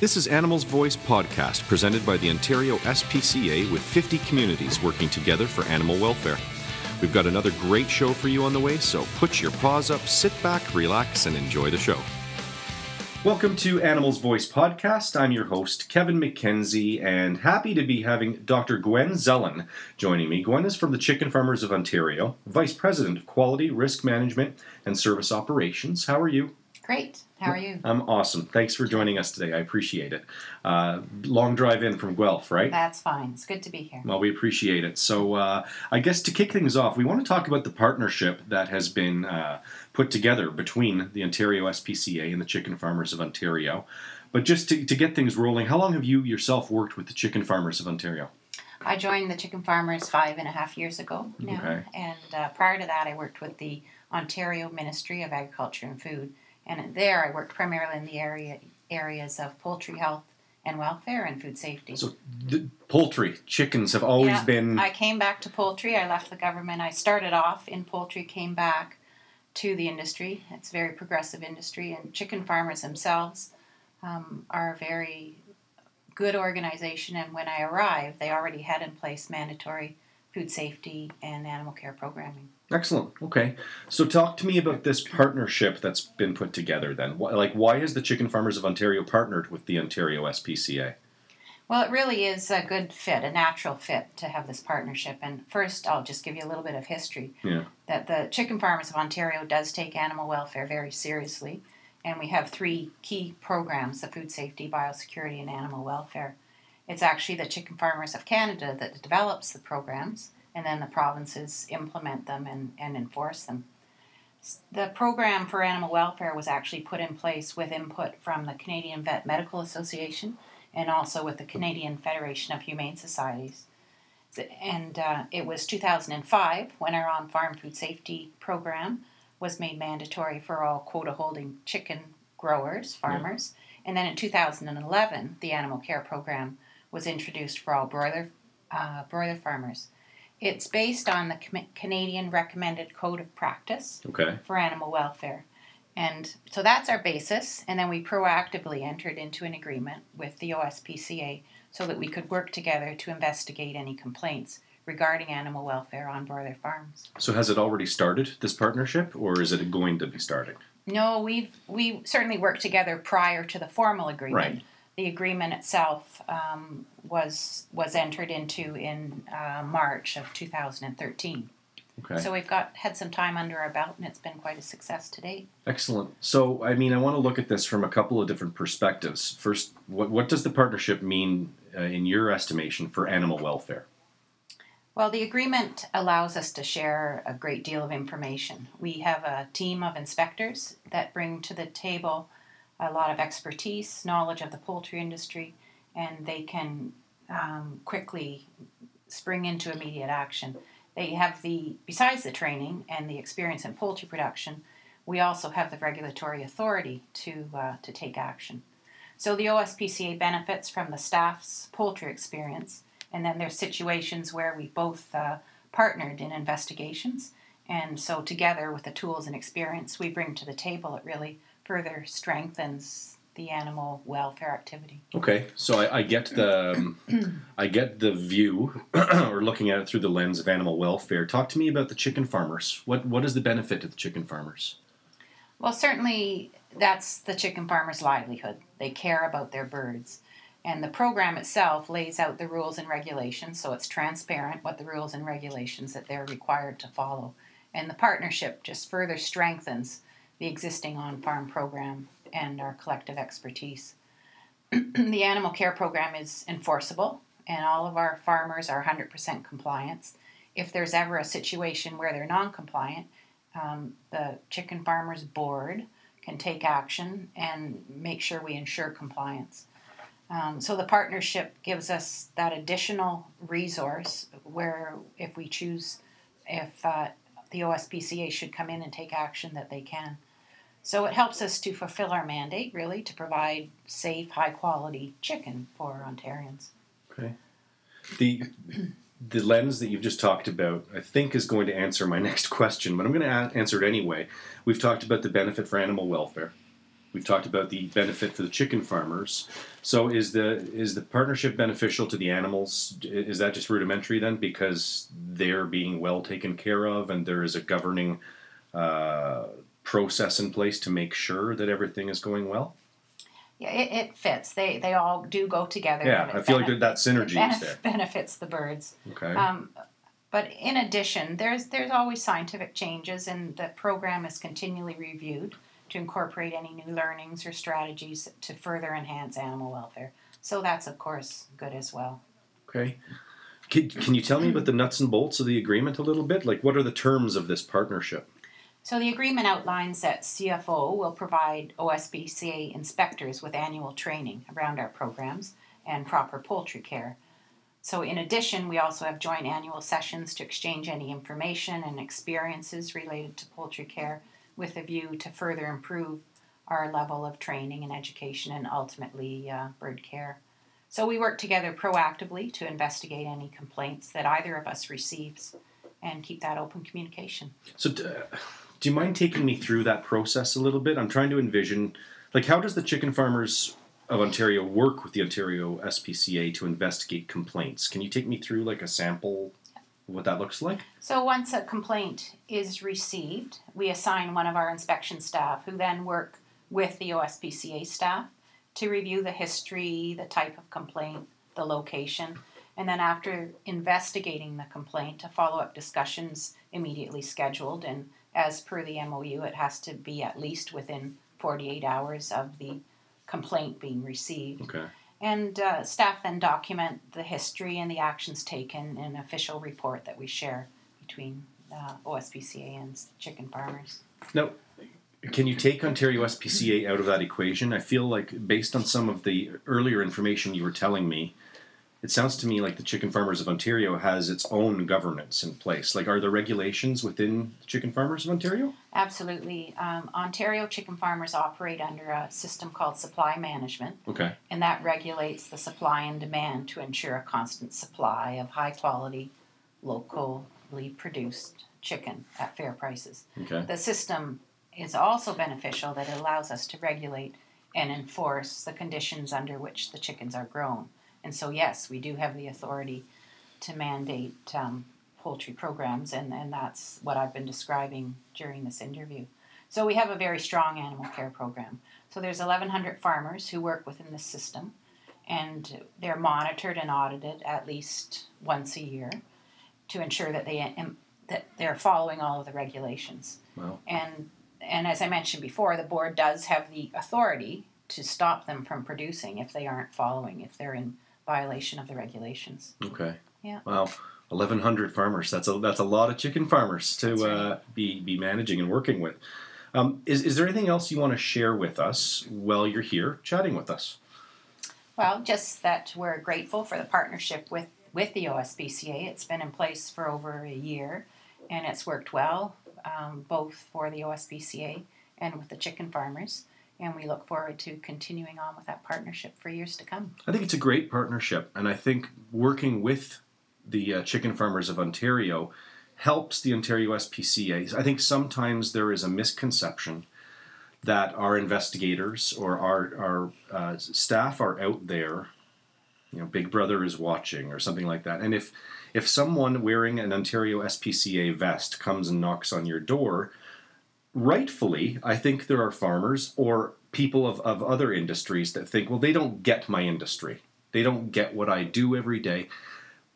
This is Animals Voice podcast presented by the Ontario SPCA with 50 communities working together for animal welfare. We've got another great show for you on the way, so put your paws up, sit back, relax, and enjoy the show. Welcome to Animals Voice podcast. I'm your host, Kevin McKenzie, and happy to be having Dr. Gwen Zellen joining me. Gwen is from the Chicken Farmers of Ontario, Vice President of Quality, Risk Management, and Service Operations. How are you? Great. How are you? I'm awesome. Thanks for joining us today. I appreciate it. Uh, long drive in from Guelph, right? That's fine. It's good to be here. Well, we appreciate it. So, uh, I guess to kick things off, we want to talk about the partnership that has been uh, put together between the Ontario SPCA and the Chicken Farmers of Ontario. But just to, to get things rolling, how long have you yourself worked with the Chicken Farmers of Ontario? I joined the Chicken Farmers five and a half years ago now. Okay. And uh, prior to that, I worked with the Ontario Ministry of Agriculture and Food. And there, I worked primarily in the area areas of poultry health and welfare and food safety. So, the poultry, chickens have always Yeah, been. I came back to poultry. I left the government. I started off in poultry, came back to the industry. It's a very progressive industry, and chicken farmers themselves um, are a very good organization. And when I arrived, they already had in place mandatory food safety and animal care programming. Excellent. Okay. So, talk to me about this partnership that's been put together then. Like, why has the Chicken Farmers of Ontario partnered with the Ontario SPCA? Well, it really is a good fit, a natural fit to have this partnership. And first, I'll just give you a little bit of history. Yeah. That the Chicken Farmers of Ontario does take animal welfare very seriously, and we have three key programs: the food safety, biosecurity, and animal welfare. It's actually the Chicken Farmers of Canada that develops the programs, and then the provinces implement them and, and enforce them. The program for animal welfare was actually put in place with input from the Canadian Vet Medical Association and also with the Canadian Federation of Humane Societies. And uh, it was 2005 when our on farm food safety program was made mandatory for all quota holding chicken growers, farmers. And then in 2011, the animal care program was introduced for all broiler, uh, broiler farmers. It's based on the Com- Canadian Recommended Code of Practice Okay. for animal welfare. And so that's our basis. And then we proactively entered into an agreement with the OSPCA so that we could work together to investigate any complaints regarding animal welfare on broiler farms. So, has it already started, this partnership, or is it going to be starting? No, we've we certainly worked together prior to the formal agreement. Right. The agreement itself um, was was entered into in uh, March of 2013. Okay. So we've got had some time under our belt, and it's been quite a success to date. Excellent. So, I mean, I want to look at this from a couple of different perspectives. First, what, what does the partnership mean, uh, in your estimation, for animal welfare? Well, the agreement allows us to share a great deal of information. We have a team of inspectors that bring to the table a lot of expertise, knowledge of the poultry industry, and they can um, quickly spring into immediate action. They have the, besides the training and the experience in poultry production, we also have the regulatory authority to, uh, to take action. So the OSPCA benefits from the staff's poultry experience and then there's situations where we both uh, partnered in investigations and so together with the tools and experience we bring to the table it really further strengthens the animal welfare activity Okay, so I, I get the um, I get the view, or looking at it through the lens of animal welfare. Talk to me about the chicken farmers. What what is the benefit to the chicken farmers? well certainly that's the chicken farmer's livelihood they care about their birds and the program itself lays out the rules and regulations so it's transparent what the rules and regulations that they're required to follow and the partnership just further strengthens the existing on-farm program and our collective expertise. The animal care program is enforceable and all of our farmers are 100% compliance if there's ever a situation where they're non-compliant um, the chicken farmers board can take action and make sure we ensure compliance. Um, so the partnership gives us that additional resource where if we choose, if uh, the OSPCA should come in and take action, that they can. So it helps us to fulfill our mandate, really, to provide safe, high quality chicken for Ontarians. Okay. The the lens that you've just talked about, I think, is going to answer my next question, but I'm going to a- answer it anyway. We've talked about the benefit for animal welfare. We've talked about the benefit for the chicken farmers. So is the is the partnership beneficial to the animals? Is that just rudimentary then, because they're being well taken care of, and there is a governing uh, process in place to make sure that everything is going well? Yeah, it, it fits. They they all do go together. Yeah, I feel like that synergy benef- is there. benefits the birds. Okay. Um, but in addition, there's there's always scientific changes, and the program is continually reviewed to incorporate any new learnings or strategies to further enhance animal welfare. So that's of course good as well. Okay. Can, can you tell me about the nuts and bolts of the agreement a little bit? Like, what are the terms of this partnership? So the agreement outlines that CFO will provide OSPCA inspectors with annual training around our programs and proper poultry care. So in addition, we also have joint annual sessions to exchange any information and experiences related to poultry care with a view to further improve our level of training and education and ultimately uh, bird care. So we work together proactively to investigate any complaints that either of us receives and keep that open communication. So, uh, do you mind taking me through that process a little bit? I'm trying to envision, like, how does the Chicken Farmers of Ontario work with the Ontario SPCA to investigate complaints? Can you take me through, like, a sample of what that looks like? So once a complaint is received, we assign one of our inspection staff who then work with the OSPCA staff to review the history, the type of complaint, the location, and then after investigating the complaint, a follow-up discussions immediately scheduled and as per the MOU it has to be at least within 48 hours of the complaint being received. Okay. And uh, staff then document the history and the actions taken in an official report that we share between uh, OSPCA and chicken farmers. Now, can you take Ontario SPCA out of that equation? I feel like, based on some of the earlier information you were telling me, it sounds to me like the Chicken Farmers of Ontario has its own governance in place. Like, are there regulations within the Chicken Farmers of Ontario? Absolutely. Um, Ontario chicken farmers operate under a system called supply management, Okay. and that regulates the supply and demand to ensure a constant supply of high quality, locally produced chicken at fair prices. Okay. The system is also beneficial that it allows us to regulate and enforce the conditions under which the chickens are grown. And so, yes, we do have the authority to mandate um, poultry programs, and, and that's what I've been describing during this interview. So, we have a very strong animal care program. So, there's 1,100 farmers who work within this system, and they're monitored and audited at least once a year to ensure that they that they're following all of the regulations. Wow. And and as I mentioned before, the board does have the authority to stop them from producing if they aren't following, if they're in violation of the regulations. Okay. Yeah. Wow. 1,100 farmers. That's a that's a lot of chicken farmers to right. uh, be be managing and working with. Um, is is there anything else you want to share with us while you're here chatting with us? Well, just that we're grateful for the partnership with, with the OSPCA. It's been in place for over a year and it's worked well, um, both for the OSPCA and with the chicken farmers. And we look forward to continuing on with that partnership for years to come. I think it's a great partnership, and I think working with the uh, chicken farmers of Ontario helps the Ontario SPCA. I think sometimes there is a misconception that our investigators or our our uh, staff are out there, you know, Big Brother is watching or something like that. And if if someone wearing an Ontario SPCA vest comes and knocks on your door, rightfully, I think there are farmers or people of, of other industries that think, well, they don't get my industry. They don't get what I do every day.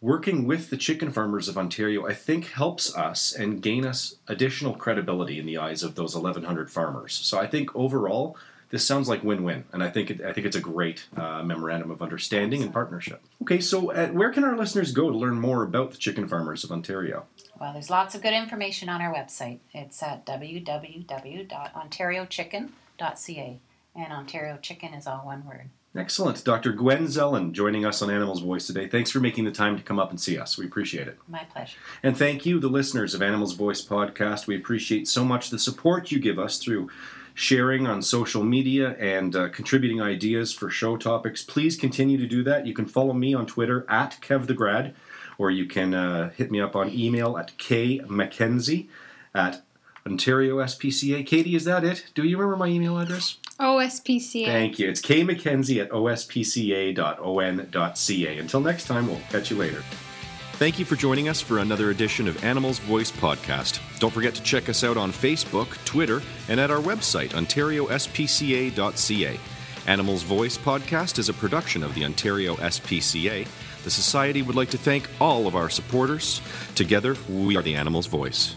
Working with the chicken farmers of Ontario, I think, helps us and gain us additional credibility in the eyes of those 1,100 farmers. So I think overall, this sounds like win-win, and I think it, I think it's a great uh, memorandum of understanding and partnership. Okay, so uh, where can our listeners go to learn more about the chicken farmers of Ontario? Well, there's lots of good information on our website. It's at www.ontariochicken.ca. And Ontario Chicken is all one word. Excellent. Dr. Gwen Zellen joining us on Animals Voice today. Thanks for making the time to come up and see us. We appreciate it. My pleasure. And thank you, the listeners of Animals Voice podcast. We appreciate so much the support you give us through sharing on social media and uh, contributing ideas for show topics. Please continue to do that. You can follow me on Twitter at KevTheGrad, or you can uh, hit me up on email at kmckenzie at Ontario SPCA. Katie, is that it? Do you remember my email address? OSPCA. Thank you. It's K McKenzie at ospca.on.ca. Until next time, we'll catch you later. Thank you for joining us for another edition of Animals Voice Podcast. Don't forget to check us out on Facebook, Twitter, and at our website, ontariospca.ca. Animals Voice Podcast is a production of the Ontario SPCA. The Society would like to thank all of our supporters. Together, we are the Animals Voice.